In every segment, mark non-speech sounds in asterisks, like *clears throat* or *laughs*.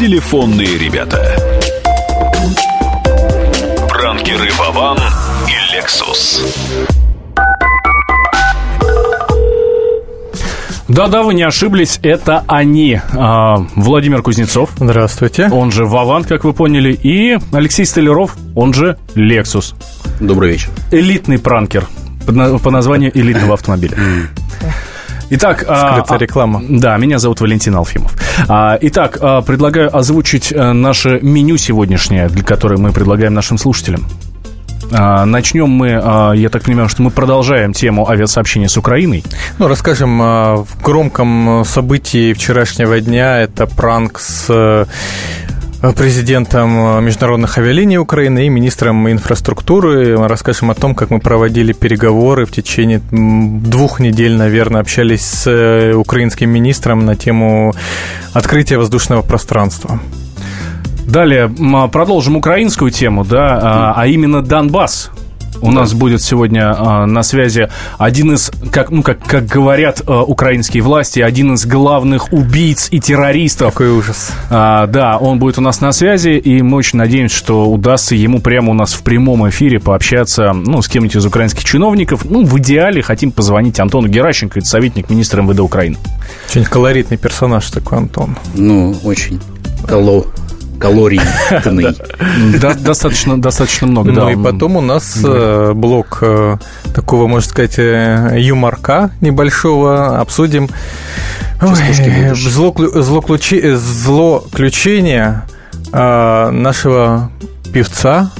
телефонные ребята. Пранкеры Вован и Лексус. Да-да, вы не ошиблись, это они. А, Владимир Кузнецов, Здравствуйте. он же Вован, как вы поняли, и Алексей Столяров, он же Лексус. Добрый вечер. Элитный пранкер по названию элитного автомобиля. Итак, а, Скрытая а, реклама. Да, меня зовут Валентин Алфимов. А, Итак, а, предлагаю озвучить а, наше меню сегодняшнее, которое мы предлагаем нашим слушателям. А, Начнем мы, а, я так понимаю, что мы продолжаем тему авиасообщения с Украиной. Ну, расскажем в громком событии вчерашнего дня. Это пранк с э, президентом международных авиалиний Украины и министром инфраструктуры. Мы расскажем о том, как мы проводили переговоры в течение двух недель, наверное, общались с э, украинским министром на тему открытия воздушного пространства. Далее м, продолжим украинскую тему, да, а, а именно Донбасс. У нас будет сегодня а, на связи один из, как, ну, как, как говорят а, украинские власти, один из главных убийц и террористов. Какой ужас. А, да, он будет у нас на связи, и мы очень надеемся, что удастся ему прямо у нас в прямом эфире пообщаться, ну, с кем-нибудь из украинских чиновников. Ну, в идеале хотим позвонить Антону Геращенко, это советник министра МВД Украины. Очень колоритный персонаж такой, Антон. Ну, очень кало... калорийный. Достаточно, достаточно много, да. Ну и потом у нас э, блок э, такого, можно сказать, э, юморка небольшого. Обсудим злоключение нашего певца,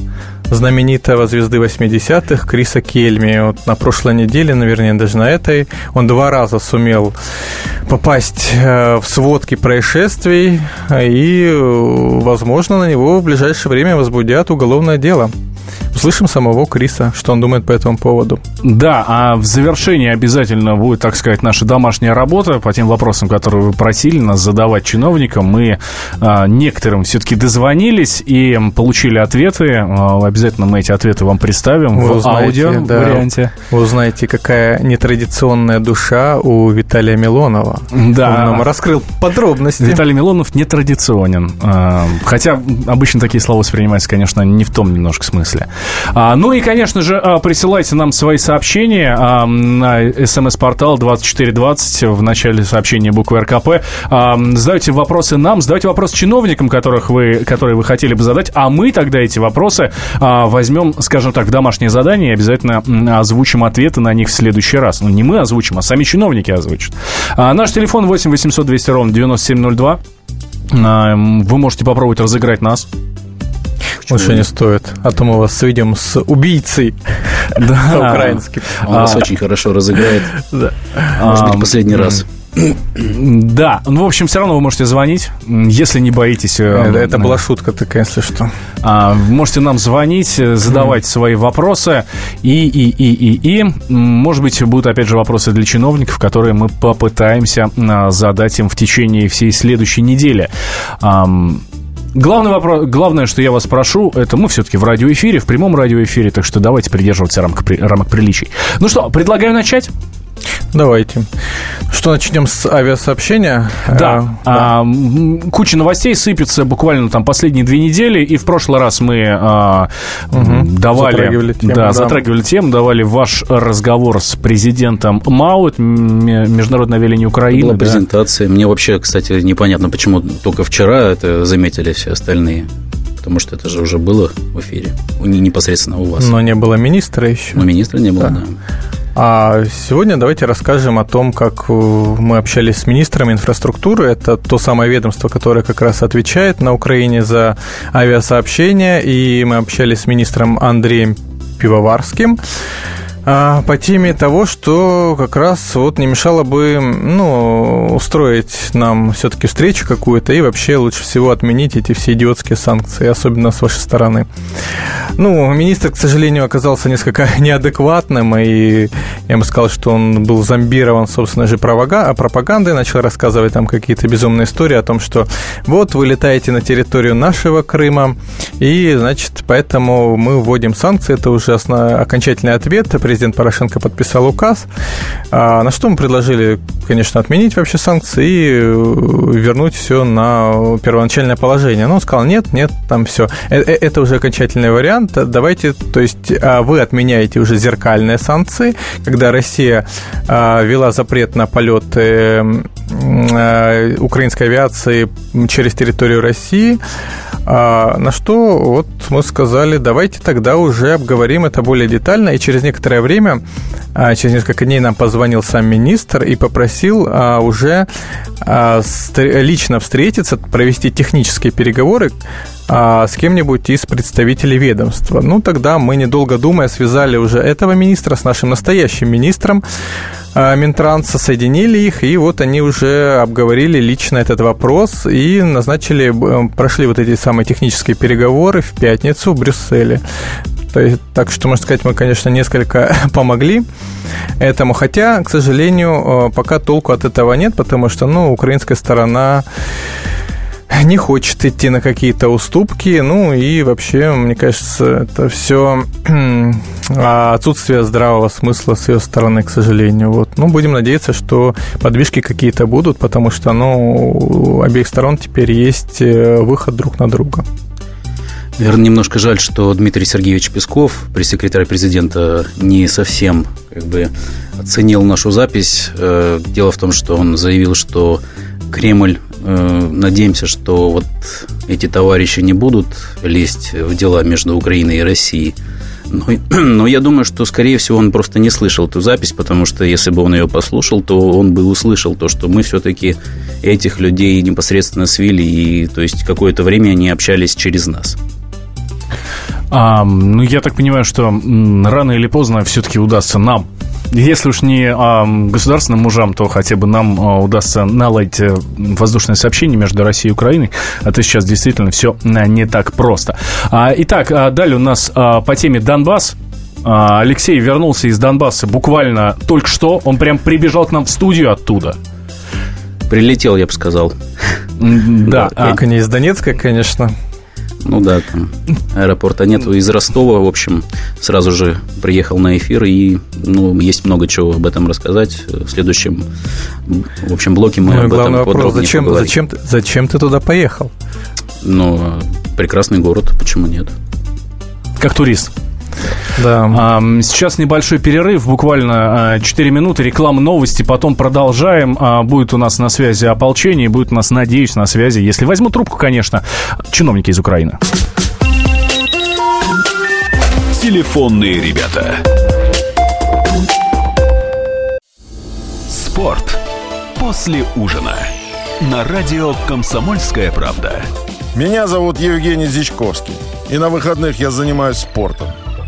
знаменитого звезды 80-х Криса Кельми. Вот на прошлой неделе, наверное, даже на этой, он два раза сумел попасть э, в сводки происшествий, и, э, возможно, на него в ближайшее время возбудят уголовное дело. Услышим самого Криса, что он думает по этому поводу. Да, а в завершении обязательно будет, так сказать, наша домашняя работа по тем вопросам, которые вы просили нас задавать чиновникам. Мы а, некоторым все-таки дозвонились и получили ответы. А, обязательно мы эти ответы вам представим Вы в узнаете, аудио да. варианте. Вы узнаете, какая нетрадиционная душа у Виталия Милонова. Да. Он нам раскрыл подробности. Виталий Милонов нетрадиционен. А, Хотя обычно такие слова воспринимаются, конечно, не в том немножко смысле. А, Ну и, конечно же, а, присылайте нам свои сообщения а, на смс-портал 2420 в начале сообщения буквы РКП. А, Задавайте вопросы нам, задавайте вопросы чиновникам, которых вы, которые вы хотели бы задать, а мы тогда эти вопросы а, возьмем, скажем так, в домашнее задание и обязательно озвучим ответы на них в следующий раз. Ну, не мы озвучим, а сами чиновники озвучат. А, Наш телефон 8 800 200 ровно 9702. А, Вы можете попробовать разыграть нас. Лучше не стоит, а то мы вас сведем с убийцей *laughs* Да. *laughs* украинским. Он вас очень хорошо разыграет. *laughs* Может быть, последний раз. *clears throat* Да, ну, в общем, все равно вы можете звонить, если не боитесь. э, Это, была шутка такая, если что. а, можете нам звонить, э, задавать свои вопросы. И, и, и, и, и, может быть, будут, опять же, вопросы для чиновников, которые мы попытаемся а, задать им в течение всей следующей недели. Главный вопрос, главное, что я вас прошу, это мы все-таки в радиоэфире, в прямом радиоэфире, так что давайте придерживаться рамок, рамок приличий. Ну что, предлагаю начать? Давайте. Что, начнем с авиасообщения? Да. А, А, м, куча новостей сыпется буквально там последние две недели. И в прошлый раз мы а, м, давали, Затрагивали тему, да, да. затрагивали тему, давали ваш разговор с президентом МАУ, это м, Международной авиалинии Украины. Была да. презентация. Мне вообще, кстати, непонятно, почему только вчера это заметили все остальные. Потому что это же уже было в эфире. Непосредственно у вас. Но не было министра еще. Но министра не было, да. А сегодня давайте расскажем о том, как э, мы общались с министром инфраструктуры. Это то самое ведомство, которое как раз отвечает на Украине за авиасообщение. И мы общались с министром Андреем Пивоварским а, по теме того, что как раз вот не мешало бы ну, устроить нам все-таки встречу какую-то и вообще лучше всего отменить эти все идиотские санкции, особенно с вашей стороны. Ну, министр, к сожалению, оказался несколько *laughs* неадекватным, и я бы сказал, что он был зомбирован, собственно же, пропагандой, начал рассказывать там какие-то безумные истории о том, что вот вы летаете на территорию нашего Крыма, и, значит, поэтому мы вводим санкции, это уже основ- окончательный ответ. Президент президент Порошенко подписал указ, а, на что мы предложили, конечно, отменить вообще санкции и э, вернуть все на первоначальное положение. Но он сказал, нет, нет, там все. Это уже окончательный вариант. Давайте, то есть а, вы отменяете уже зеркальные санкции, когда Россия вела запрет на полеты украинской авиации через территорию России, а, на что вот мы сказали, давайте тогда уже обговорим это более детально. И через некоторое время, а, через несколько дней нам позвонил сам министр и попросил а, уже лично встретиться, провести технические переговоры с кем-нибудь из представителей ведомства. Ну, тогда мы, недолго думая, связали уже этого министра с нашим настоящим министром, Минтранса, соединили их, и вот они уже обговорили лично этот вопрос и назначили, прошли вот эти самые технические переговоры в пятницу в Брюсселе. То есть, так что, можно сказать, мы, конечно, несколько *laughs* помогли этому. Хотя, к сожалению, э, пока толку от этого нет, потому что, ну, украинская сторона не хочет идти на какие-то уступки. Ну и вообще, мне кажется, это все *clears throat* отсутствие здравого смысла с ее стороны, к сожалению. Вот. Ну, будем надеяться, что подвижки какие-то будут, потому что ну, у обеих сторон теперь есть э, выход друг на друга. Наверное, немножко жаль, что Дмитрий Сергеевич Песков, пресс-секретарь президента, не совсем как бы оценил нашу запись. Э, дело в том, что он заявил, что Кремль Э, надеемся, что вот эти товарищи не будут лезть в дела между Украиной и Россией. Но, *clears throat* но я думаю, что, скорее всего, он просто не слышал эту запись, потому что если бы он ее послушал, то он бы услышал то, что мы все-таки этих людей непосредственно свели, и то есть какое-то время они общались через нас. А, ну, я так понимаю, что рано или поздно все-таки удастся нам если уж не а, государственным мужам, то хотя бы нам а, удастся наладить э, воздушное сообщение между Россией и Украиной. А то сейчас действительно все а, не так просто. А, итак, а, далее у нас а, по теме Донбасс. А, Алексей вернулся из Донбасса буквально только что. Он прям прибежал к нам в студию оттуда. Прилетел, я бы сказал. Да. Только не из Донецка, конечно. Ну да, там аэропорта нету. Из Ростова, в общем, сразу же приехал на эфир, и ну, есть много чего об этом рассказать. В следующем, в общем, блоке мы ну, об этом вопрос, подробнее зачем, поговорим. Зачем, зачем ты туда поехал? Ну, прекрасный город, почему нет? Как турист. Да. Сейчас небольшой перерыв, буквально 4 а, минуты, реклама новости, потом продолжаем. А, будет у нас на связи ополчение, будет у нас, надеюсь, на связи, если возьму трубку, конечно, чиновники из Украины. Телефонные ребята. Спорт после ужина. На радио «Комсомольская правда». Меня зовут Евгений Зичковский. И на выходных я занимаюсь спортом.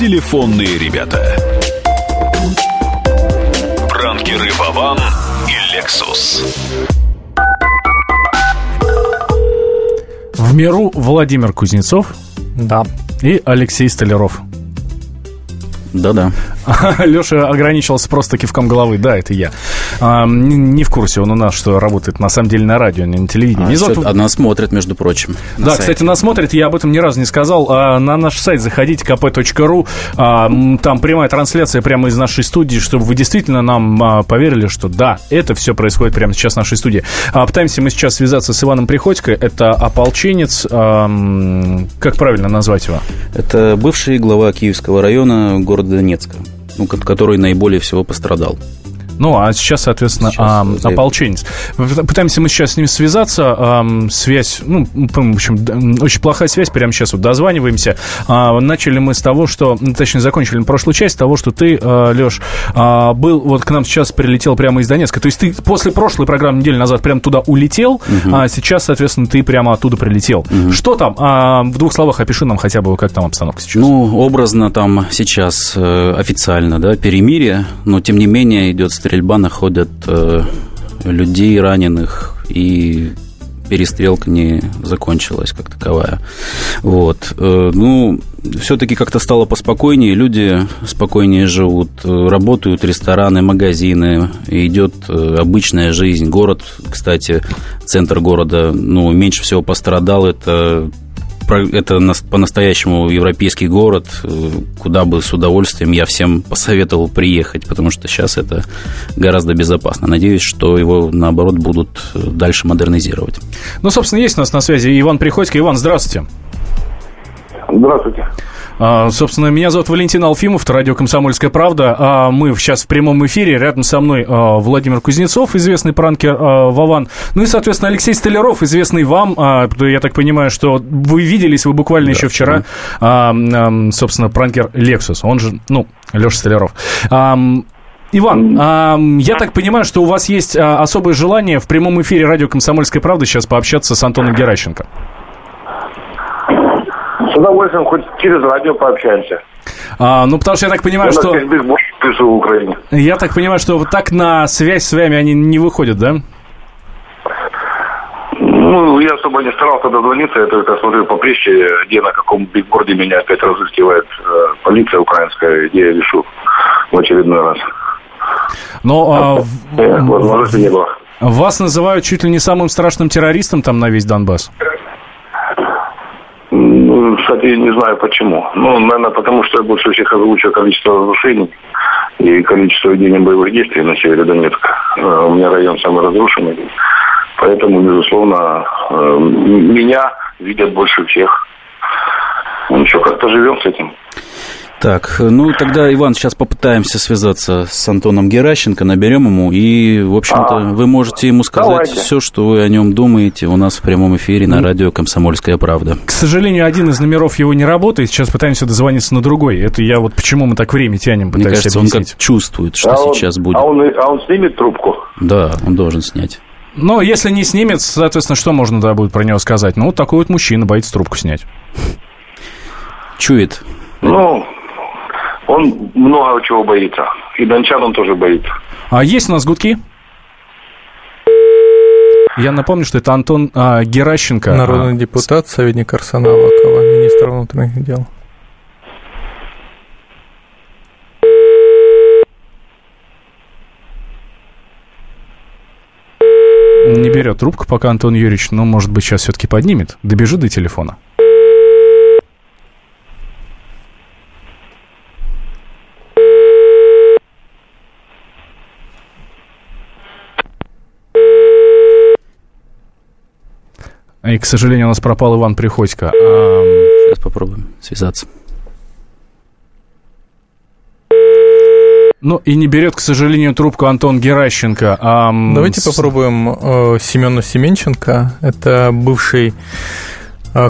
Телефонные ребята. Пранкеры Вован и Лексус. В миру Владимир Кузнецов. Да. И Алексей Столяров. Да-да. *laughs* Леша ограничился просто кивком головы. Да, это я. А, не в курсе он у нас, что работает на самом деле на радио, а не на телевидении. А, зовут... Она смотрит, между прочим. Да, сайте. кстати, нас смотрит. Я об этом ни разу не сказал. А, на наш сайт заходите, kp.ru. А, там прямая трансляция прямо из нашей студии, чтобы вы действительно нам а, поверили, что да, это все происходит прямо сейчас в нашей студии. А, пытаемся мы сейчас связаться с Иваном Приходько. Это ополченец. А, как правильно назвать его? Это бывший глава Киевского района города Донецка ну, который наиболее всего пострадал. Ну, а сейчас, соответственно, Сейчас а, ополченец. Пытаемся мы сейчас с ним связаться. а, связь, ну, в общем, очень плохая связь прямо сейчас. Вот дозваниваемся. А, начали мы с того, что, точнее, закончили мы прошлую часть с того, что ты, Леш, был, вот к нам сейчас прилетел прямо из Донецка. То есть ты после прошлой программы недели назад прямо туда улетел, а сейчас, соответственно, ты прямо оттуда прилетел. Что там? А, в двух словах опиши нам хотя бы, как там обстановка сейчас. Ну, образно там сейчас э, официально, да, перемирие, но тем не менее идет стрельба, находят э, людей раненых и перестрелка не закончилась как таковая. Вот. Э, Ну, все-таки как-то стало поспокойнее, люди спокойнее живут, э, работают рестораны, магазины, идет э, обычная жизнь. Город, кстати, центр города, ну, меньше всего пострадал, это это нас- по-настоящему европейский город, э, куда бы с удовольствием я всем *laughs* посоветовал приехать, потому что сейчас это гораздо безопасно. Надеюсь, что его, наоборот, будут э, дальше модернизировать. Ну, собственно, есть у нас на связи Иван Приходько. Иван, здравствуйте. Здравствуйте. А, собственно, меня зовут Валентин Алфимов, это радио «Комсомольская правда». А, мы сейчас в прямом эфире, рядом со мной а, Владимир Кузнецов, известный пранкер а, Вован. Ну и, соответственно, Алексей Столяров, известный вам. Я так понимаю, что вы виделись, вы буквально еще вчера, а, ам, собственно, пранкер Лексус, он же, ну, Леша Столяров. Иван, я так понимаю, что у вас есть особое желание в прямом эфире радио «Комсомольская правда» сейчас пообщаться с Антоном Геращенко. С удовольствием хоть через радио пообщаемся. А, ну, потому что я так понимаю, нас что... бейсбол в Украине. Я так понимаю, что вот так на связь с вами они не выходят, да? Ну, я особо не старался дозвониться, я только смотрю по прессе, где на каком бигборде меня опять разыскивает э, полиция украинская, где я вешу в очередной раз. Но а, Э, возможности не было. вас называют чуть ли не самым страшным террористом там на весь Донбасс. Кстати, не знаю почему. Ну, наверное, потому что я больше всех озвучил количество разрушений и количество ведения боевых действий на севере Донецка. Э, У меня район самый разрушенный. Поэтому, безусловно, э, меня видят больше всех. Ну, еще как-то живем с этим. Так, ну тогда, Иван, сейчас попытаемся связаться с Антоном Геращенко, наберем ему, и, в общем-то, А, вы можете ему сказать давайте. все, что вы о нем думаете у нас в прямом эфире на радио «Комсомольская правда». К сожалению, один из номеров его не работает. Сейчас пытаемся дозвониться на другой. Это я вот почему мы так время тянем, Мне пытаюсь кажется, он объяснить. как чувствует, что а он- сейчас будет. А он, а он снимет трубку? Да, он должен снять. Но если не снимет, соответственно, что можно да, будет про него сказать? Ну, вот такой вот мужчина боится трубку снять. Чует. Ну, он много чего боится. И дончан он тоже боится. А есть у нас гудки? Я напомню, что это Антон а, Геращенко. Народный А, депутат, советник Арсена Авакова, министр внутренних дел. Не берет трубку пока Антон Юрьевич, но, может быть, сейчас все-таки поднимет. Добежит до телефона. И, к сожалению, у нас пропал Иван Приходько. Ам, Сейчас попробуем связаться. Ну, и не берет, к сожалению, трубку Антон Геращенко. Ам, Давайте с- попробуем э, Семена Семенченко. Это бывший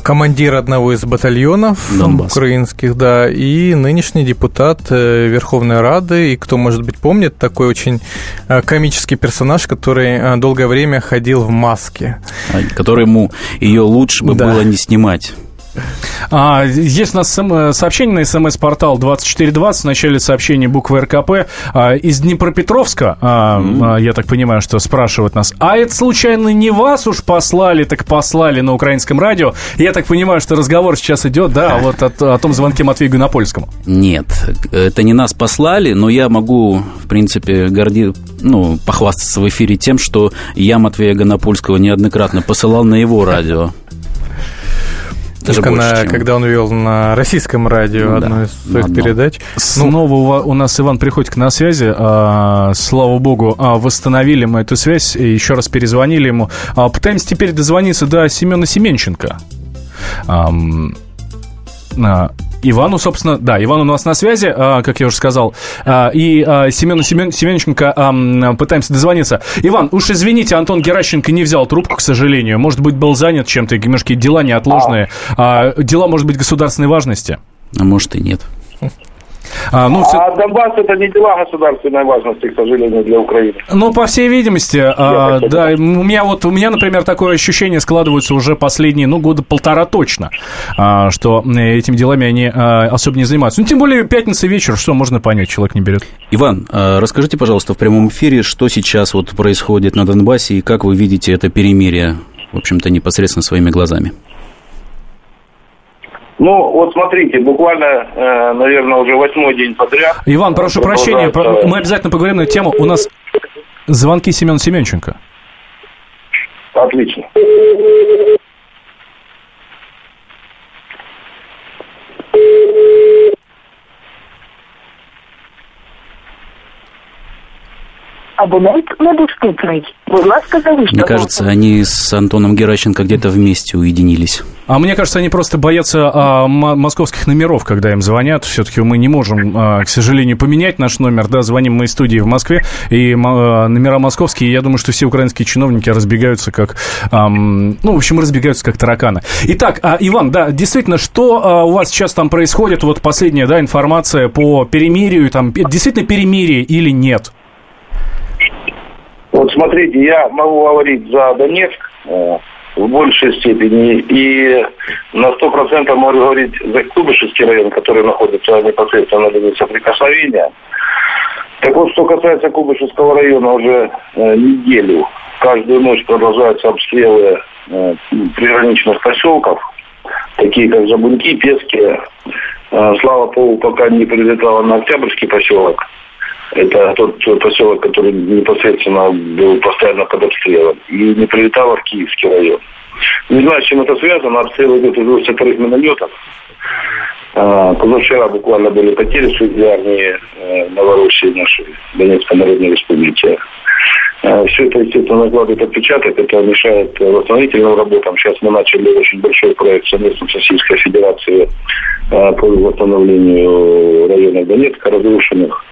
командир одного из батальонов Донбасс. украинских, да, и нынешний депутат э, Верховной Рады. И кто, может быть, помнит, такой очень э, комический персонаж, который э, долгое время ходил в маске. А, Которому ее лучше бы Да. было не снимать. А, есть у нас см- сообщение на смс-портал 2420. В начале сообщения буквы РКП. А, из Днепропетровска, а, а, я так понимаю, что спрашивают нас. А это случайно не вас уж послали, так послали на украинском радио? Я так понимаю, что разговор сейчас идет, да, вот от- о, том звонке Матвею Гонопольскому. Нет, это не нас послали, но я могу, в принципе, горди... ну, похвастаться в эфире тем, что я Матвея Гонопольского неоднократно посылал на его радио. Только больше, на- чем- когда он вел на российском радио Ну да, одну из своих одно. передач. Снова у, ва- у нас Иван Приходько на связи. А, слава богу, а, восстановили мы эту связь. И еще раз перезвонили ему. А, пытаемся теперь дозвониться до Семена Семенченко. Ам, Ивану, собственно, да, Иван у нас на связи, а, как я уже сказал, а, и а, Семену Семен, Семенченко а, пытаемся дозвониться. Иван, уж извините, Антон Геращенко не взял трубку, к сожалению. Может быть, был занят чем-то, немножко дела неотложные. А, дела, может быть, государственной важности? А может и нет. А, ну, а Донбасс это не дела государственной важности, к сожалению, для Украины. Ну, по всей видимости, а, да. У меня вот, у меня, например, такое ощущение складывается уже последние, ну, года полтора точно, а, что этими делами они а, особо не занимаются. Ну, тем более пятница вечер, что можно понять, человек не берет. Иван, а, расскажите, пожалуйста, в прямом эфире, что сейчас вот происходит на Донбассе и как вы видите это перемирие, в общем-то, непосредственно своими глазами? Ну, вот смотрите, буквально, э, наверное, уже восьмой день подряд. Иван, прошу прощения, мы обязательно поговорим на эту тему. У нас звонки Семен Семенченко. Отлично. Абонент недоступний. Будь ласка, залиште. Мне кажется, они с Антоном Геращенко где-то вместе уединились. А мне кажется, они просто боятся а, московских номеров, когда им звонят. Все-таки мы не можем, а, к сожалению, поменять наш номер. Да, звоним мы из студии в Москве, и а, номера московские. Я думаю, что все украинские чиновники разбегаются как, а, ну, в общем, разбегаются как тараканы. Итак, а, Иван, да, действительно, что а, у вас сейчас там происходит? Вот последняя, да, информация по перемирию, там, действительно перемирие или нет? Вот смотрите, я могу говорить за Донецк э, в большей степени и на сто процентов могу говорить за Кубышевский район, который находится непосредственно на линии соприкосновения. Так вот, что касается Кубышевского района, уже э, неделю, каждую ночь продолжаются обстрелы э, приграничных поселков, такие как Жабунки, Пески. Э, слава богу, пока не прилетала на Октябрьский поселок. Это тот поселок, который непосредственно был постоянно под обстрелом. И не прилетало в Киевский район. Не знаю, с чем это связано. Обстрел идет из двух вторых минометов. А, позавчера буквально были потери среди армии э, Новороссии нашей, Донецкой Народной Республики. А, все это, естественно, накладывает отпечаток, это мешает восстановительным работам. Сейчас мы начали очень большой проект совместно с Российской Федерацией а, по восстановлению районов Донецка разрушенных.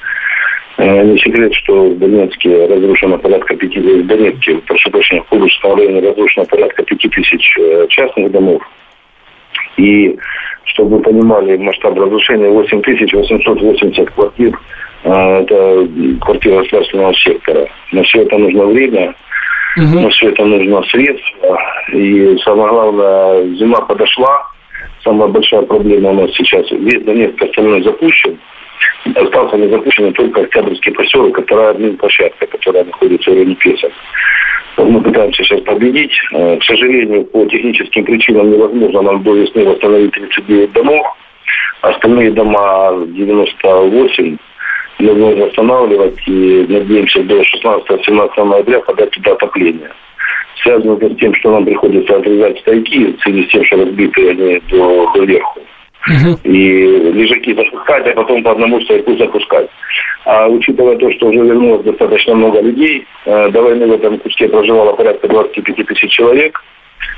Э, не секрет, что в Донецке разрушено порядка пяти, в Донецке, прошу прощения, в Курбышском районе разрушено порядка пяти тысяч э, частных домов. И, чтобы вы понимали масштаб разрушения, 8880 квартир, э, это квартира государственного сектора. На все это нужно время, угу. на все это нужно средства. И самое главное, зима подошла. Самая большая проблема у нас сейчас, весь Донецк остальной запущен остался незапущенным только Октябрьский поселок, которая админ-площадка, которая находится в районе Песок. Мы пытаемся сейчас победить. Э, к сожалению, по техническим причинам невозможно нам до весны восстановить 39 домов. Остальные дома 98 мы будем восстанавливать и надеемся до 16-17 ноября подать туда отопление. Связано это с тем, что нам приходится отрезать стойки в связи с тем, что разбиты они до, до верху. И лежаки запускать, а потом по одному стояку запускать. А учитывая то, что уже вернулось достаточно много людей, э, до войны в этом куске проживало порядка 25 тысяч человек,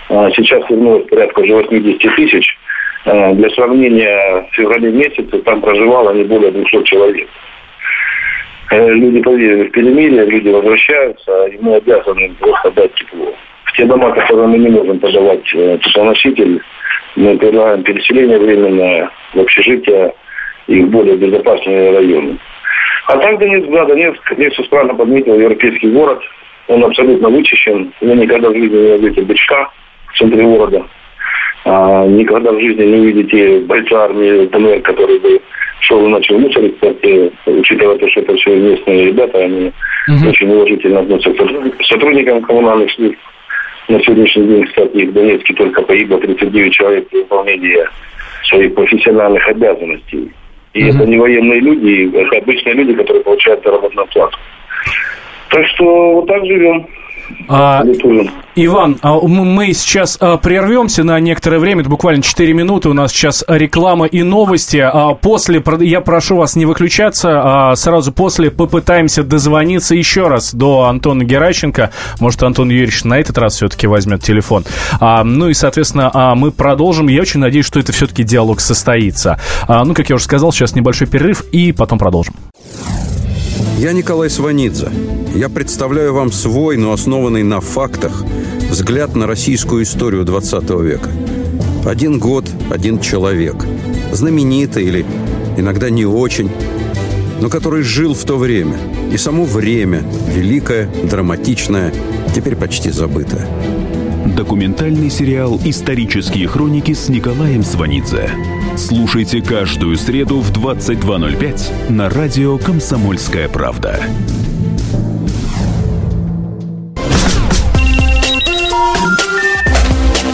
а сейчас вернулось порядка уже 80 тысяч. Э, для сравнения, в феврале месяце там проживало не более 200 человек. Э, люди поверили в перемирие, люди возвращаются, и мы обязаны просто дать тепло. В те дома, которые мы не можем подавать теплоноситель, мы предлагаем переселение временное в общежитие и в более безопасные районы. А так Донецк, да, Донецк, Лексус правильно подметил, европейский город. Он абсолютно вычищен. Вы никогда в жизни не увидите бычка в центре города. А, никогда в жизни не увидите бойца армии ДНР, который бы шел и начал мусорить, кстати, учитывая то, что это все местные ребята, они угу. очень уважительно относятся к сотрудникам коммунальных служб. На сегодняшний день, кстати, в Донецке только погибло 39 человек при выполнении своих профессиональных обязанностей. И mm это не военные люди, это обычные люди, которые получают заработную плату. Так что вот так живем. А, Иван, а мы сейчас а, прервемся на некоторое время, это буквально 4 минуты, у нас сейчас реклама и новости. А после, я прошу вас не выключаться, сразу после попытаемся дозвониться еще раз до Антона Геращенко. Может, Антон Юрьевич на этот раз все-таки возьмет телефон. Ну и, соответственно, мы продолжим. Я очень надеюсь, что это все-таки диалог состоится. Ну, как я уже сказал, сейчас небольшой перерыв и потом продолжим. Я Николай Сванидзе. Я представляю вам свой, но основанный на фактах, взгляд на российскую историю 20 века. Один год, один человек. Знаменитый или иногда не очень, но который жил в то время. И само время, великое, драматичное, теперь почти забытое. Документальный сериал «Исторические хроники» с Николаем Сванидзе. Слушайте каждую среду в 22.05 на радио «Комсомольская правда».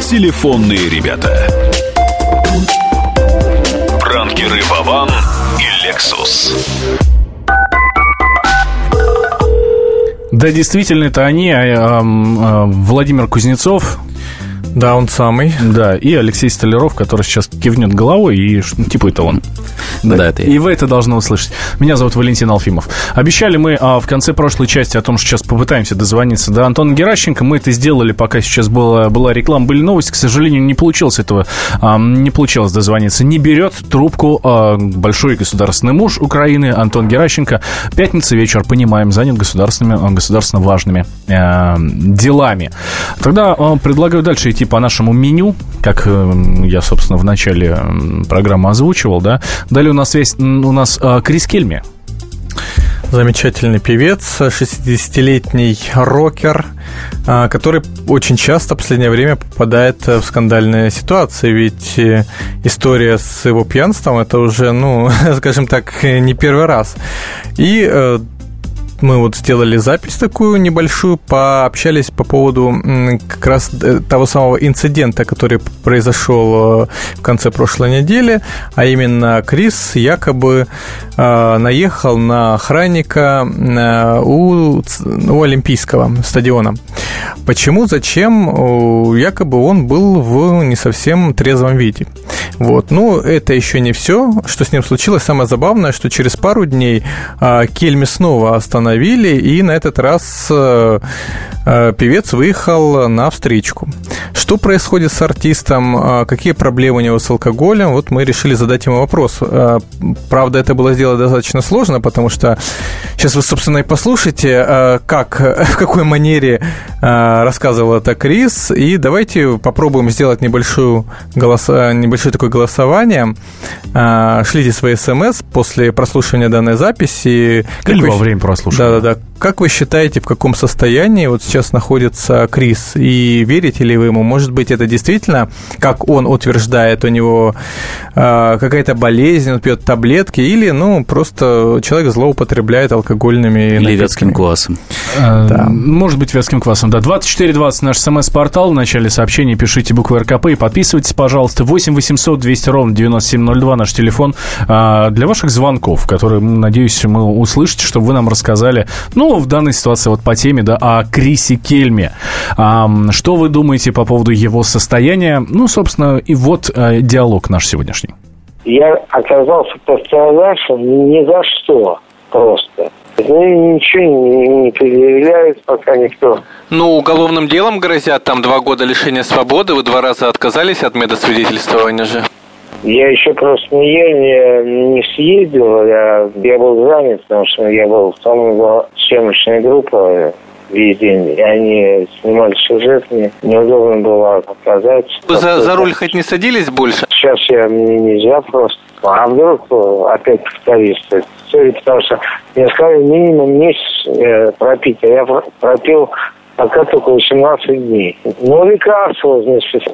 Телефонные ребята. Пранкеры Вован и Лексус. Да, действительно, это они. А, а, а, Владимир Кузнецов, да, он самый. Да, и Алексей Столяров, который сейчас кивнет головой, и ну, типа это он. Да, да это я. И вы это должны услышать. Меня зовут Валентин Алфимов. Обещали мы а, в конце прошлой части о том, что сейчас попытаемся дозвониться до Антона Геращенко. Мы это сделали, пока сейчас была, была реклама, были новости. К сожалению, не получилось этого, а, не получилось дозвониться. Не берет трубку а, большой государственный муж Украины Антон Геращенко. Пятница вечер, понимаем, занят государственными, а, государственно важными а, делами. Тогда а, предлагаю дальше идти по нашему меню, как э, я, собственно, в начале программы озвучивал, да. Далее у нас есть у нас э, Крис Кельми. Замечательный певец, 60-летний рокер, э, который очень часто в последнее время попадает в скандальные ситуации, ведь история с его пьянством это уже, ну, *laughs* скажем так, не первый раз. И мы вот сделали запись такую небольшую, пообщались по поводу как раз э, того самого инцидента, который произошел э, в конце прошлой недели, а именно Крис якобы э, наехал на охранника у, у Олимпийского стадиона. Почему, зачем? Якобы он был в не совсем трезвом виде. Вот. Ну, это еще не все, что с ним случилось. Самое забавное, что через пару дней Кельми снова остановился остановили, и на этот раз э, э, певец выехал на встречку. Что происходит с артистом, э, какие проблемы у него с алкоголем, вот мы решили задать ему вопрос. Правда, это было сделать достаточно сложно, потому что сейчас вы, собственно, и послушаете, как, *laughs* в какой манере рассказывал это Крис, и давайте попробуем сделать небольшую голос... небольшое такое голосование. Шлите свои смс после прослушивания данной записи. Или во время прослушивания. Да-да-да. Как вы считаете, в каком состоянии вот сейчас находится Крис? И верите ли вы ему? Может быть, это действительно, как он утверждает, у него э, какая-то болезнь, он пьет таблетки, или, ну, просто человек злоупотребляет алкогольными Или вятским квасом. Э, да. Может быть, вятским квасом, да. 2420 наш смс-портал. В начале сообщения пишите буквы РКП и подписывайтесь, пожалуйста. 8 800 200 ровно 9702 наш телефон э, для ваших звонков, которые, надеюсь, мы услышите, чтобы вы нам рассказали, ну, ну, в данной ситуации вот по теме, да, о Крисе Кельме. А, что вы думаете по поводу его состояния? Ну, собственно, и вот а, диалог наш сегодняшний. Я оказался пострадавшим ни за что просто. Ну, ничего не, не предъявляет пока никто. Ну, уголовным делом грозят там два года лишения свободы. Вы два раза отказались от медосвидетельствования же. Я еще просто не, не, не съездил, я, я был занят, потому что я был в том съемочной группе весь день. И они снимали сюжет, мне неудобно было показать. Вы за, за руль хоть не садились больше? Сейчас я, мне нельзя просто. А вдруг опять повторится? Потому что мне сказали минимум месяц э, пропить, а я пропил пока только 18 дней. Ну, лекарства, значит,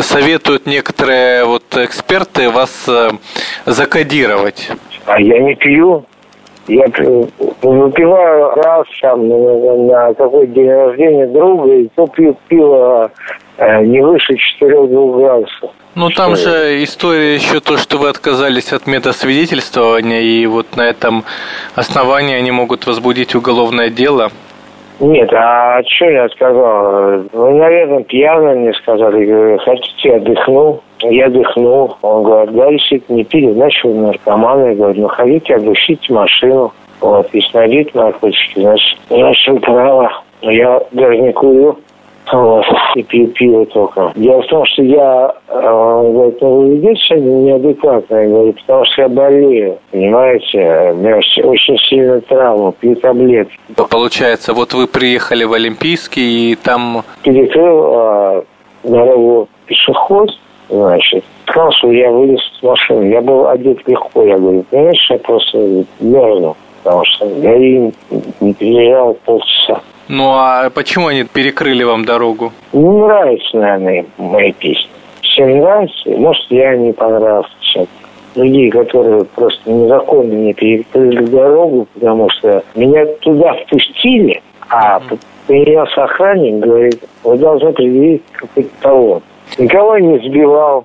советуют некоторые вот эксперты вас э, закодировать. А я не пью. Я выпиваю раз там на, какой день рождения друга, и то пью пиво э, не выше 4-2 градусов. Ну, там же история еще то, что вы отказались от медосвидетельствования, и вот на этом основании они могут возбудить уголовное дело. Нет, а что я сказал? Вы, наверное, пьяно мне сказали. Говорю, хотите, отдохну? Я отдохнул. Он говорит, да, действительно, не пили, значит, вы наркоманы. Я говорю, ну, ходите, обыщите машину. Вот, если найдете наркотики, значит, значит, право. Я даже не курю. Вот, и пью пиво только. Дело в том, что я, э, говорит, ну вы сегодня неадекватно. Я говорю, потому что я болею, понимаете? У меня очень сильная травма, пью таблетки. Получается, вот вы приехали в Олимпийский и там... Перекрыл э, дорогу пешеход, значит, сказал, что я вылез с машины. Я был одет легко. Я говорю, понимаешь, я просто мерзну, потому что я не приезжал полчаса. Ну а почему они перекрыли вам дорогу? Не нравится, наверное, мои песни. Всем нравится. Может, я не понравился Другие, которые просто незаконно мне перекрыли дорогу, потому что меня туда впустили, а mm-hmm. появился охранник, говорит, вы должны предъявить какой-то талон. Никого не сбивал,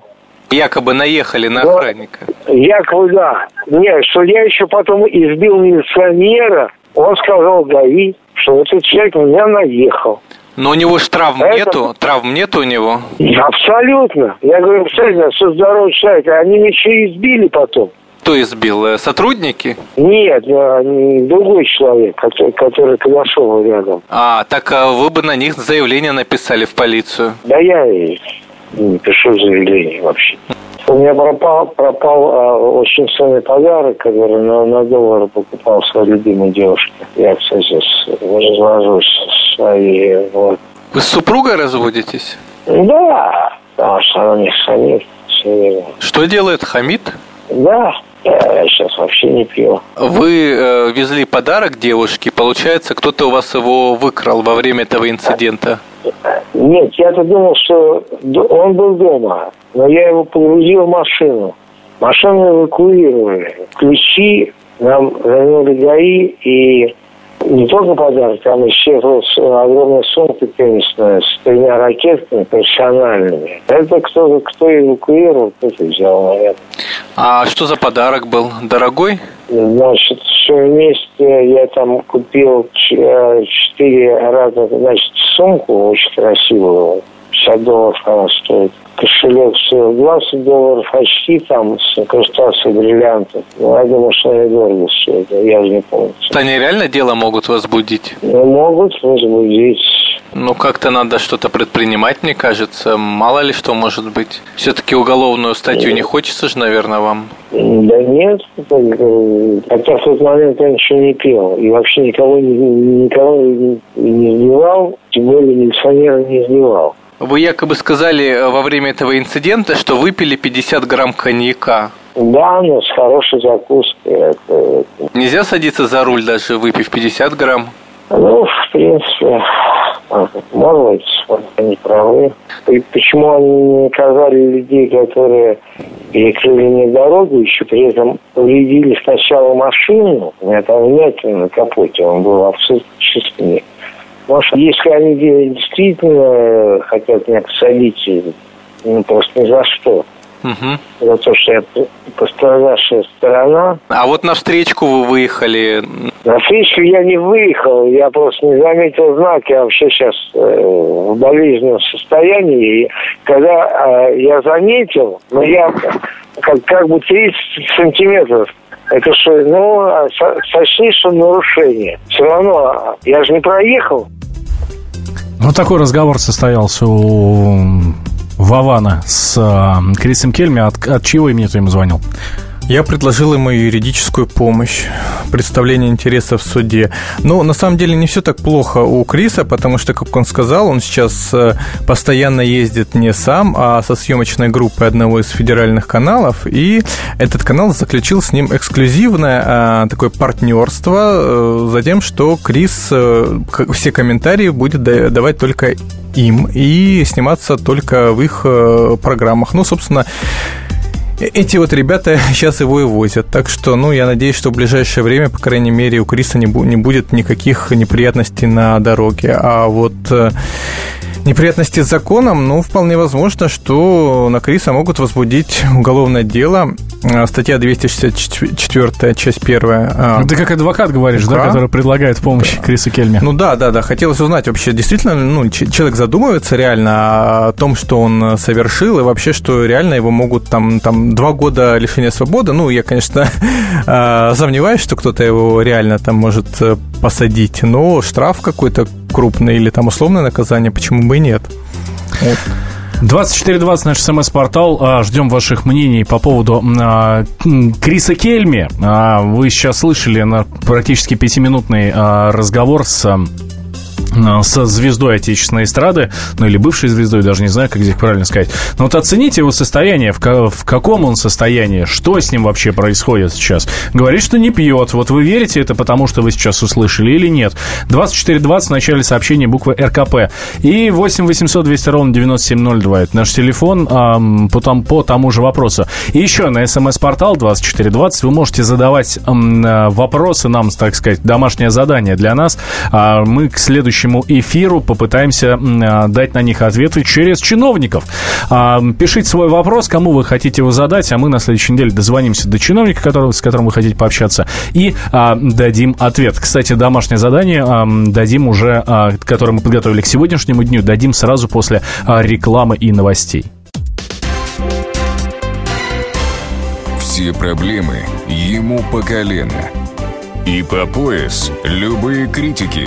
Якобы наехали на да, охранника. Якобы, да. Нет, что я еще потом избил милиционера, он сказал ГАИ, что этот человек меня наехал. Но у него же травм Это... нету? Травм нету у него? Абсолютно. Я говорю, представляете, что здоровый человек. Они меня еще избили потом. Кто избил? Э, сотрудники? Нет, э, другой человек, который, который Калашова рядом. А, так а вы бы на них заявление написали в полицию? Да я не пишу заявление вообще. У меня пропал, пропал а, очень ценный подарок, который на, на доллар покупал своей любимой девушке. Я, кстати, развожусь своей. Вот. Вы с супругой разводитесь? Да, потому что она не хамит. Что делает хамид? Да, я сейчас вообще не пью. Вы э, везли подарок девушке, получается, кто-то у вас его выкрал во время этого инцидента? Нет, я-то думал, что он был дома, но я его погрузил в машину. Машину эвакуировали. Ключи нам вернули ГАИ, и не только подарок, там еще огромная сумка теннисная с тремя ракетками профессиональными. Это кто, кто эвакуировал, кто-то взял, наверное. А что за подарок был? Дорогой? Значит, все вместе я там купил э, четыре разных, значит, сумку очень красивую. 50 долларов она стоит. Кошелек стоил 20 долларов, очки там с инкрустацией бриллиантов. Ну, я думаю, что они дорого все это, я уже не помню. Они реально дело могут возбудить? Ну, могут возбудить. Ну, как-то надо что-то предпринимать, мне кажется. Мало ли что может быть. Все-таки уголовную статью не хочется же, наверное, вам? Да нет. Хотя в тот момент я ничего не пил. И вообще никого, никого не сбивал, тем более милиционера не сбивал. Вы якобы сказали э, во время этого инцидента, что выпили 50 грамм коньяка. Да, но с хорошей закуской. Это... Нельзя садиться за руль, даже выпив 50 грамм? Ну, в принципе, может быть, они правы. И почему они не наказали людей, которые перекрыли мне дорогу, еще при этом повредили сначала машину, у меня там вмятина на капоте, он был абсолютно чистый. Может, если они действительно хотят меня посадить, ну, просто ни за что. Угу. За то, что я пострадавшая сторона. А вот на встречку вы выехали? На встречку я не выехал, я просто не заметил знаки, я вообще сейчас э, в болезненном состоянии. И когда э, я заметил, но ну, я как, как бы 30 сантиметров это что, ну, а сочли, что нарушение. Все равно, я же не проехал. Ну, такой разговор состоялся у Вавана с э, Крисом Кельми. От, от чего имени ты ему звонил? Я предложил ему юридическую помощь, представление интересов в суде. Но на самом деле не все так плохо у Криса, потому что, как он сказал, он сейчас э, постоянно ездит не сам, а со съемочной группой одного из федеральных каналов. И этот канал заключил с ним эксклюзивное а, такое партнерство э, за тем, что Крис э, все комментарии будет давать только им и сниматься только в их программах. Ну, собственно, эти вот ребята сейчас его и возят. Так что, ну, я надеюсь, что в ближайшее время, по крайней мере, у Криса не, бу- не будет никаких неприятностей на дороге. А вот э, неприятности с законом, ну, вполне возможно, что на Криса могут возбудить уголовное дело. А, Статья 264, часть 1. Ну, Ты как адвокат говоришь, да, УК? который предлагает помощь Крису Кельме. Ну да, да, да. Хотелось узнать вообще, действительно, ну, человек задумывается реально о том, что он совершил, и вообще, что реально его могут там, там два года лишения свободы. Ну, я, конечно, *laughs* а, сомневаюсь, что кто-то его реально там может э, посадить, но штраф какой-то крупный или там условное наказание, почему бы и нет. Вот. 2420 наш смс-портал. А, Ждем ваших мнений по поводу а, Криса Кельми. А, Вы сейчас слышали на практически пятиминутный а, разговор с со звездой отечественной эстрады, ну или бывшей звездой, даже не знаю, как здесь правильно сказать. Но вот оцените его состояние, в, ка- в каком он состоянии, что с ним вообще происходит сейчас. Говорит, что не пьет. Вот вы верите это потому, что вы сейчас услышали или нет? 2420 в начале сообщения буквы РКП. И 8 800 200 ровно 9702. Это наш телефон ам, по, там- по тому же вопросу. И еще на смс-портал 2420 вы можете задавать ам, э, вопросы нам, так сказать, домашнее задание для нас. А мы к следующему эфиру попытаемся а, дать на них ответы через чиновников. А, Пишите свой вопрос, кому вы хотите его задать, а мы на следующей неделе дозвонимся до чиновника, которого, с которым вы хотите пообщаться, и а, дадим ответ. Кстати, домашнее задание дадим уже, которое мы подготовили к сегодняшнему дню, дадим сразу после рекламы и новостей. Все проблемы ему по колено. И по пояс любые критики.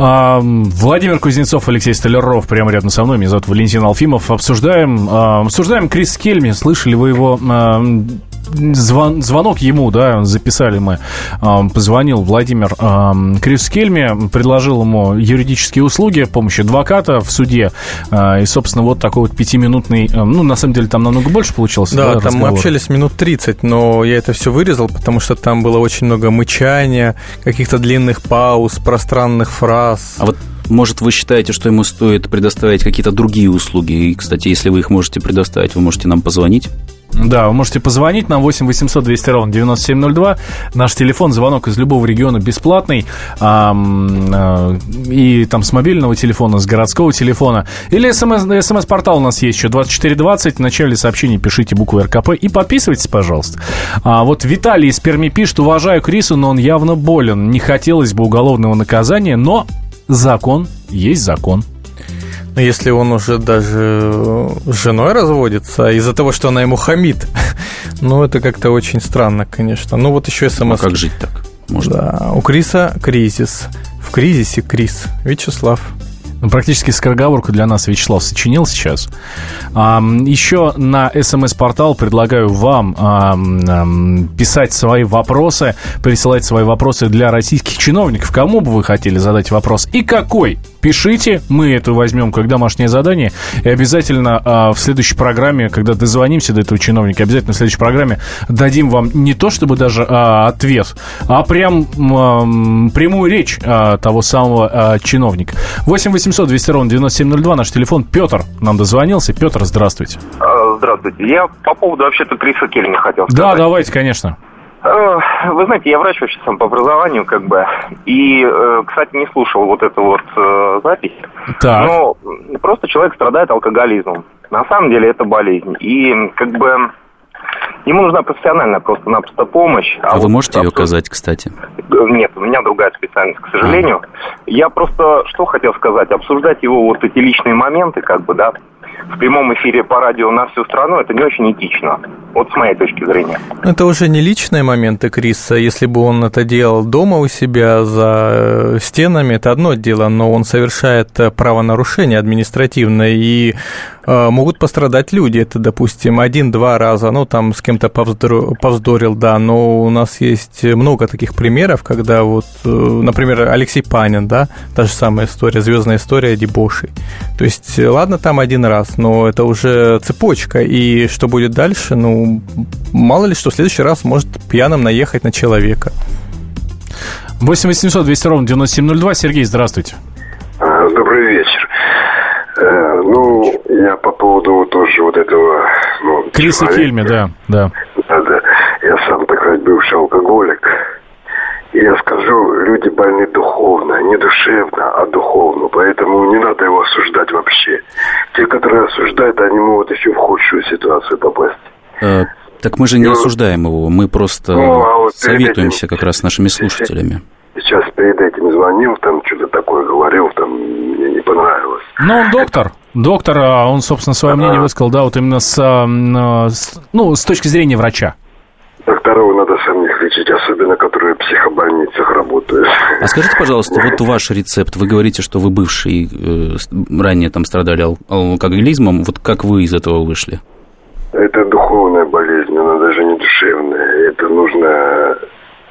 Владимир Кузнецов, Алексей Столяров прямо рядом со мной. Меня зовут Валентин Алфимов. Обсуждаем, обсуждаем Крис Кельми. Слышали вы его звон- звонок ему, да, записали мы. А, Позвонил Владимир а, Крис Кельми, предложил ему юридические услуги, помощь адвоката в суде. А, И, собственно, вот такой вот пятиминутный, ну, на самом деле, там намного больше получилось. Да, там мы разговор? общались минут 30, но я это все вырезал, потому что там было очень много мычания, каких-то длинных пауз, пространных фраз. А вот может, вы считаете, что ему стоит предоставить какие-то другие услуги? И, кстати, если вы их можете предоставить, вы можете нам позвонить. Да, вы можете позвонить нам 8 800 200 ровно 9702. Наш телефон, звонок из любого региона бесплатный. Ам, а, и там с мобильного телефона, с городского телефона. Или смс, смс-портал у нас есть еще 2420. В начале сообщения пишите букву РКП и подписывайтесь, пожалуйста. А вот Виталий из Перми пишет, уважаю Крису, но он явно болен. Не хотелось бы уголовного наказания, но закон есть закон. Но если он уже даже с женой разводится из-за того, что она ему хамит, *laughs* ну, это как-то очень странно, конечно. Ну, вот еще а смс. как жить так? Может, Да, у Криса кризис. В кризисе Крис. Вячеслав. Ну, Практически скороговорку для нас Вячеслав сочинил сейчас. Еще на смс-портал предлагаю вам ам, ам, писать свои вопросы, присылать свои вопросы для российских чиновников. Кому бы вы хотели задать вопрос и какой? Пишите, мы это возьмем как домашнее задание. И обязательно а, в следующей программе, когда дозвонимся до этого чиновника, обязательно в следующей программе дадим вам не то чтобы даже а, ответ, а прям прямую речь а, того самого чиновника. 8 800 200 ровно 9702, наш телефон. Петр нам дозвонился. Петр, здравствуйте. А, Здравствуйте. Я по поводу вообще-то Криса Кельми хотел Да, сказать. давайте, конечно. Э, Вы знаете, я врач вообще сам по образованию, как бы. И, э, кстати, не слушал вот эту вот э, запись. Так. Но просто человек страдает алкоголизмом. На самом деле это болезнь. И как бы Ему нужна профессиональная просто-напросто помощь. А, а вы можете ее оказать, кстати? Нет, у меня другая специальность, к сожалению. А. Я просто что хотел сказать, обсуждать его вот эти личные моменты, как бы, да, в прямом эфире по радио на всю страну, это не очень этично. Вот с моей точки зрения. Это уже не личные моменты Криса. Если бы он это делал дома у себя за э, стенами, это одно дело, но он совершает э, правонарушение административное, и э, могут пострадать люди. Это, допустим, один-два раза, ну, там с кем-то повздор... повздорил, да, но у нас есть много таких примеров, когда вот, например, Алексей Панин, да, та же самая история, звездная история дебошей. То есть, ладно, там один раз, но это уже цепочка, и что будет дальше, ну, мало ли что, в следующий раз может пьяным наехать на человека. 8 800 200 ровно 9702. Сергей, здравствуйте. Добрый вечер. Э, ну, я по поводу тоже вот этого... Ну, Криса Кельми, да, да. Да, да. Я сам, так сказать, бывший алкоголик. И я скажу, люди больны духовно, не душевно, а духовно. Поэтому не надо его осуждать вообще. Те, которые осуждают, они могут еще в худшую ситуацию попасть. Э, так мы же не осуждаем его, мы просто ну, а вот советуемся этим, как раз с нашими слушателями. Сейчас перед этим звонил, там что-то такое говорил, там мне не понравилось. Ну, он доктор. Доктор, а он, собственно, свое мнение высказал, да, вот именно с, с, ну, с точки зрения врача. Докторов надо самих лечить, особенно которые в психобольницах работают. А скажите, пожалуйста, вот *laughs* ваш рецепт. Вы говорите, что вы бывший, э, ранее там страдали алкоголизмом. Вот как вы из этого вышли? Это духовная болезнь, она даже не душевная. Это нужно,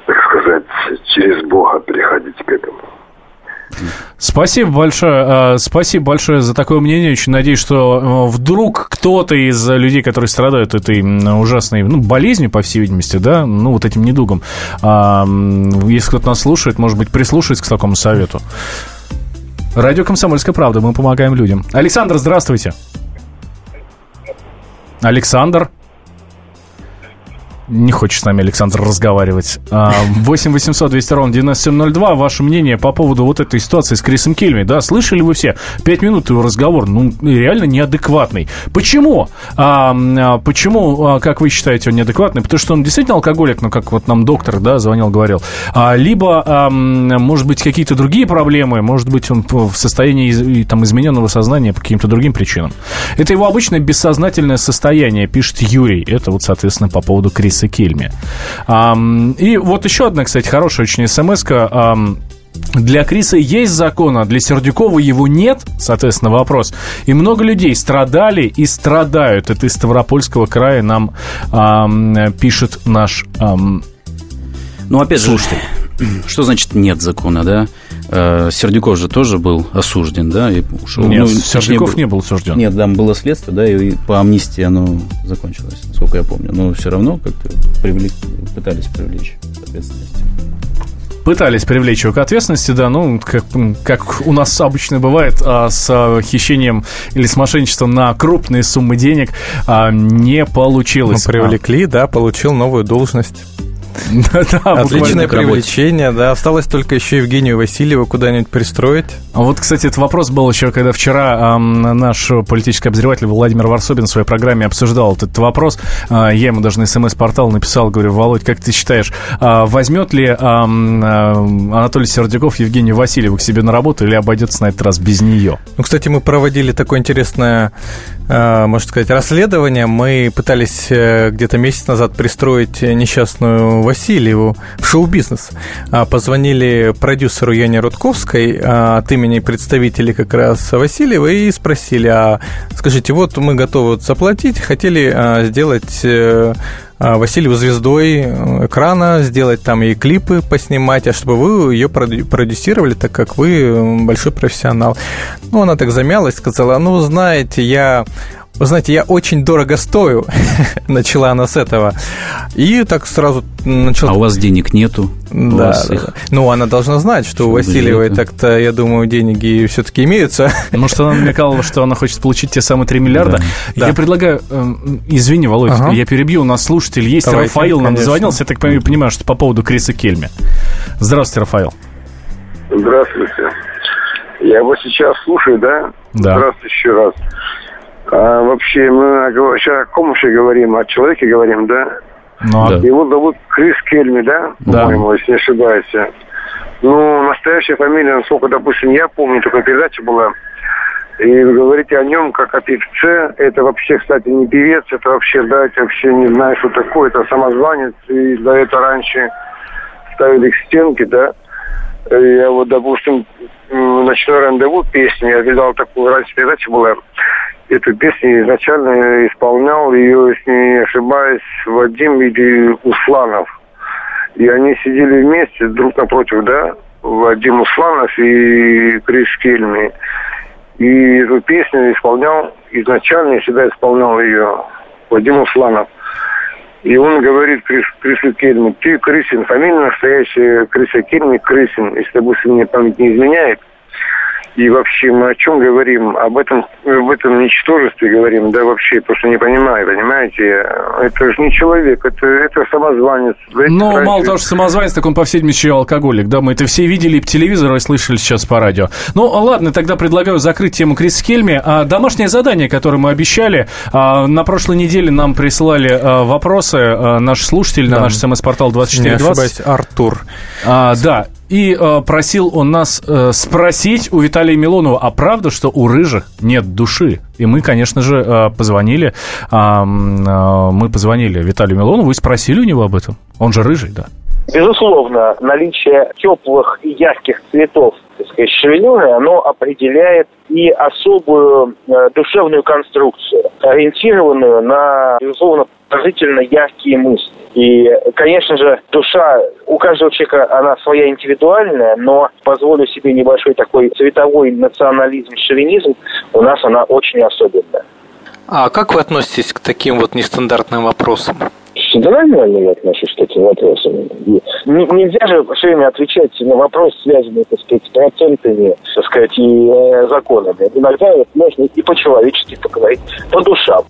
так сказать, через Бога приходить к этому. Спасибо большое. Э, спасибо большое за такое мнение. Очень надеюсь, что э, вдруг кто-то из людей, которые страдают этой ужасной ну, болезнью, по всей видимости, да, ну, вот этим недугом, а, если кто-то нас слушает, может быть, прислушается к такому совету. Радио «Комсомольская правда». Мы помогаем людям. Александр, здравствуйте. Александр. Не хочет с нами Александр разговаривать. 8 800 200 ровно 9702. Ваше мнение по поводу вот этой ситуации с Крисом Кельми. Да, слышали вы все? Пять минут его разговор. Ну, реально неадекватный. Почему? А, а, почему, а, как вы считаете, он неадекватный? Потому что он действительно алкоголик, ну, как вот нам доктор, да, звонил, говорил. А, либо, а, может быть, какие-то другие проблемы. Может быть, он в состоянии там, измененного сознания по каким-то другим причинам. Это его обычное бессознательное состояние, пишет Юрий. Это вот, соответственно, по поводу Криса Криса Кельми. И вот еще одна, кстати, хорошая очень смс -ка. Для Криса есть закон, а для Сердюкова его нет, соответственно, вопрос. И много людей страдали и страдают. Это из Ставропольского края нам эм, пишет наш эм, Ну, опять слушатель. же, что значит нет закона, да? Э, Сердюков же тоже был осужден, да, и ушел. Нет, ну, Сердюков не был осужден. Нет, там было следствие, да, и по амнистии оно закончилось, насколько я помню. Но все равно как-то привлек, пытались привлечь к ответственности. Пытались привлечь его к ответственности, да, ну, как, как у нас обычно бывает, а, с хищением или с мошенничеством на крупные суммы денег а, не получилось. Ну, привлекли, а. да, получил новую должность. Отличное привлечение, да. Осталось только еще Евгению Васильеву куда-нибудь пристроить. А вот, кстати, этот вопрос был еще, когда вчера наш политический обозреватель Владимир Варсобин в своей программе обсуждал этот вопрос. А, я ему даже на смс-портал написал, говорю, Володь, как ты считаешь, а, возьмет ли Анатолий Сердюков Евгению Васильеву к себе на работу или обойдется на этот раз без нее? Ну, кстати, мы проводили такое интересное, а, можно сказать, расследование. Мы пытались э, где-то месяц назад пристроить несчастную Васильеву в шоу-бизнес. А, позвонили продюсеру Яне Рудковской а, от имени представителей как раз Васильева и спросили, а скажите, вот мы готовы заплатить, хотели а, сделать э, Васильеву звездой экрана, сделать там ей клипы поснимать, а чтобы вы ее продюсировали, так как вы большой профессионал. Ну, она так замялась, сказала, ну, знаете, я вы знаете, я очень дорого стою, *laughs* начала она с этого. И так сразу начала... А у вас денег нету? Да. Их... Ну, она должна знать, что, что у Васильевой так-то, я думаю, деньги все-таки имеются. *laughs* Может, она намекала, что она хочет получить те самые 3 миллиарда. Да. Я да. предлагаю... Э, извини, Володь, ага. я перебью, у нас слушатель есть. Давайте, Рафаил нам дозвонился. Я так понимаю, что по поводу Криса Кельми. Здравствуйте, Рафаил. Здравствуйте. Я его сейчас слушаю, да? Да. Здравствуйте еще раз. А вообще, мы сейчас о ком вообще говорим? О человеке говорим, да? Ну, а- Его зовут Крис Кельми, да? Да. По-моему, если не ошибаюсь. Ну, настоящая фамилия, насколько, допустим, я помню, такая передача была. И вы говорите о нем как о певце. Это вообще, кстати, не певец, это вообще, да, это вообще не знаю, что такое. Это самозванец. И за это раньше ставили к стенке, да. Я вот, допустим, «Ночной рандеву» песню, я видал такую, раньше передача была, эту песню изначально исполнял ее, если не ошибаюсь, Вадим или Усланов. И они сидели вместе, друг напротив, да, Вадим Усланов и Крис Кельми. И эту песню исполнял, изначально я всегда исполнял ее Вадим Усланов. И он говорит Крис, Крису Кельму, ты Крисин, фамилия настоящая Криса Кельми Крисин, если, допустим, мне память не изменяет. И вообще мы о чем говорим? Об этом, об этом ничтожестве говорим, да вообще, что не понимаю, понимаете? Это же не человек, это, это самозванец. Знаете, Ну, раньше- мало того, что самозванец, так он, по всей еще алкоголик. Да, мы это все видели и по телевизору, и слышали сейчас по радио. Ну, ладно, тогда предлагаю закрыть тему Крис Хельми. А, домашнее задание, которое мы обещали, а, на прошлой неделе нам присылали а, вопросы а, наши слушатели на Да. наш смс-портал Не 2420. ошибаюсь, Артур. А, да, и э, просил он нас э, спросить у Виталия Милонова, а правда, что у рыжих нет души? И мы, конечно же, э, позвонили, м, э, мы позвонили Виталию Милонову и спросили у него об этом. Он же рыжий, да. Безусловно, наличие теплых и ярких цветов, так сказать, шевелюры, оно определяет и особую э, душевную конструкцию, ориентированную на, безусловно, положительно яркие мысли. И, конечно же, душа у каждого человека, она своя индивидуальная, но позволю себе небольшой такой цветовой национализм, шовинизм, у нас она очень особенная. А как вы относитесь к таким вот нестандартным вопросам? Я отношусь к этим вопросам. И нельзя же все время отвечать на вопрос, связанный, так сказать, с процентами, так сказать, и э, законами. Иногда вот можно и по-человечески поговорить, по душам.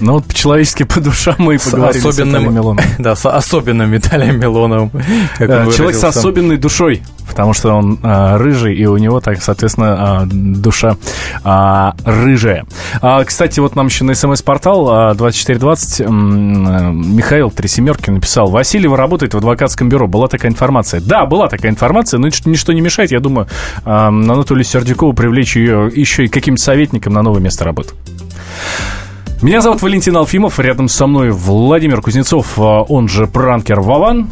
Ну вот по-человечески, по душам мы и С поговорили с Виталием особенным, Милоновым. *laughs* да, с особенным Виталием Милоновым. Э, Человек с особенной душой, потому что он а, рыжий, и у него, так, соответственно, а, душа а, рыжая. А, кстати, вот нам еще на смс-портал а, 2420 м, э, Михаил Тресемерки написал, Васильева работает в адвокатском бюро. Была такая информация. Да, была такая информация, но нич- ничто не мешает, я думаю, Анатолию Сердюкову привлечь ее еще и каким-то советником на новое место работы. Меня зовут Валентин Алфимов, рядом со мной Владимир Кузнецов, а, он же пранкер Вован.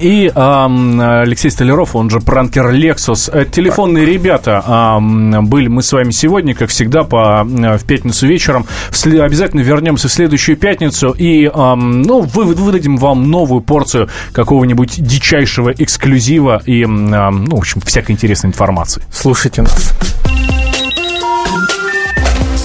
И ам, Алексей Столяров, он же пранкер Lexus. Э, Телефонные ребята ам, были мы с вами сегодня, как всегда, по, э, в пятницу вечером. В сле- обязательно вернемся в следующую пятницу и ам, ну, вы, выдадим вам новую порцию какого-нибудь дичайшего эксклюзива и, м, ам, ну, в общем, всякой интересной информации. Слушайте нас.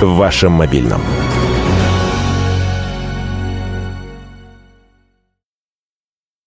В вашем мобильном.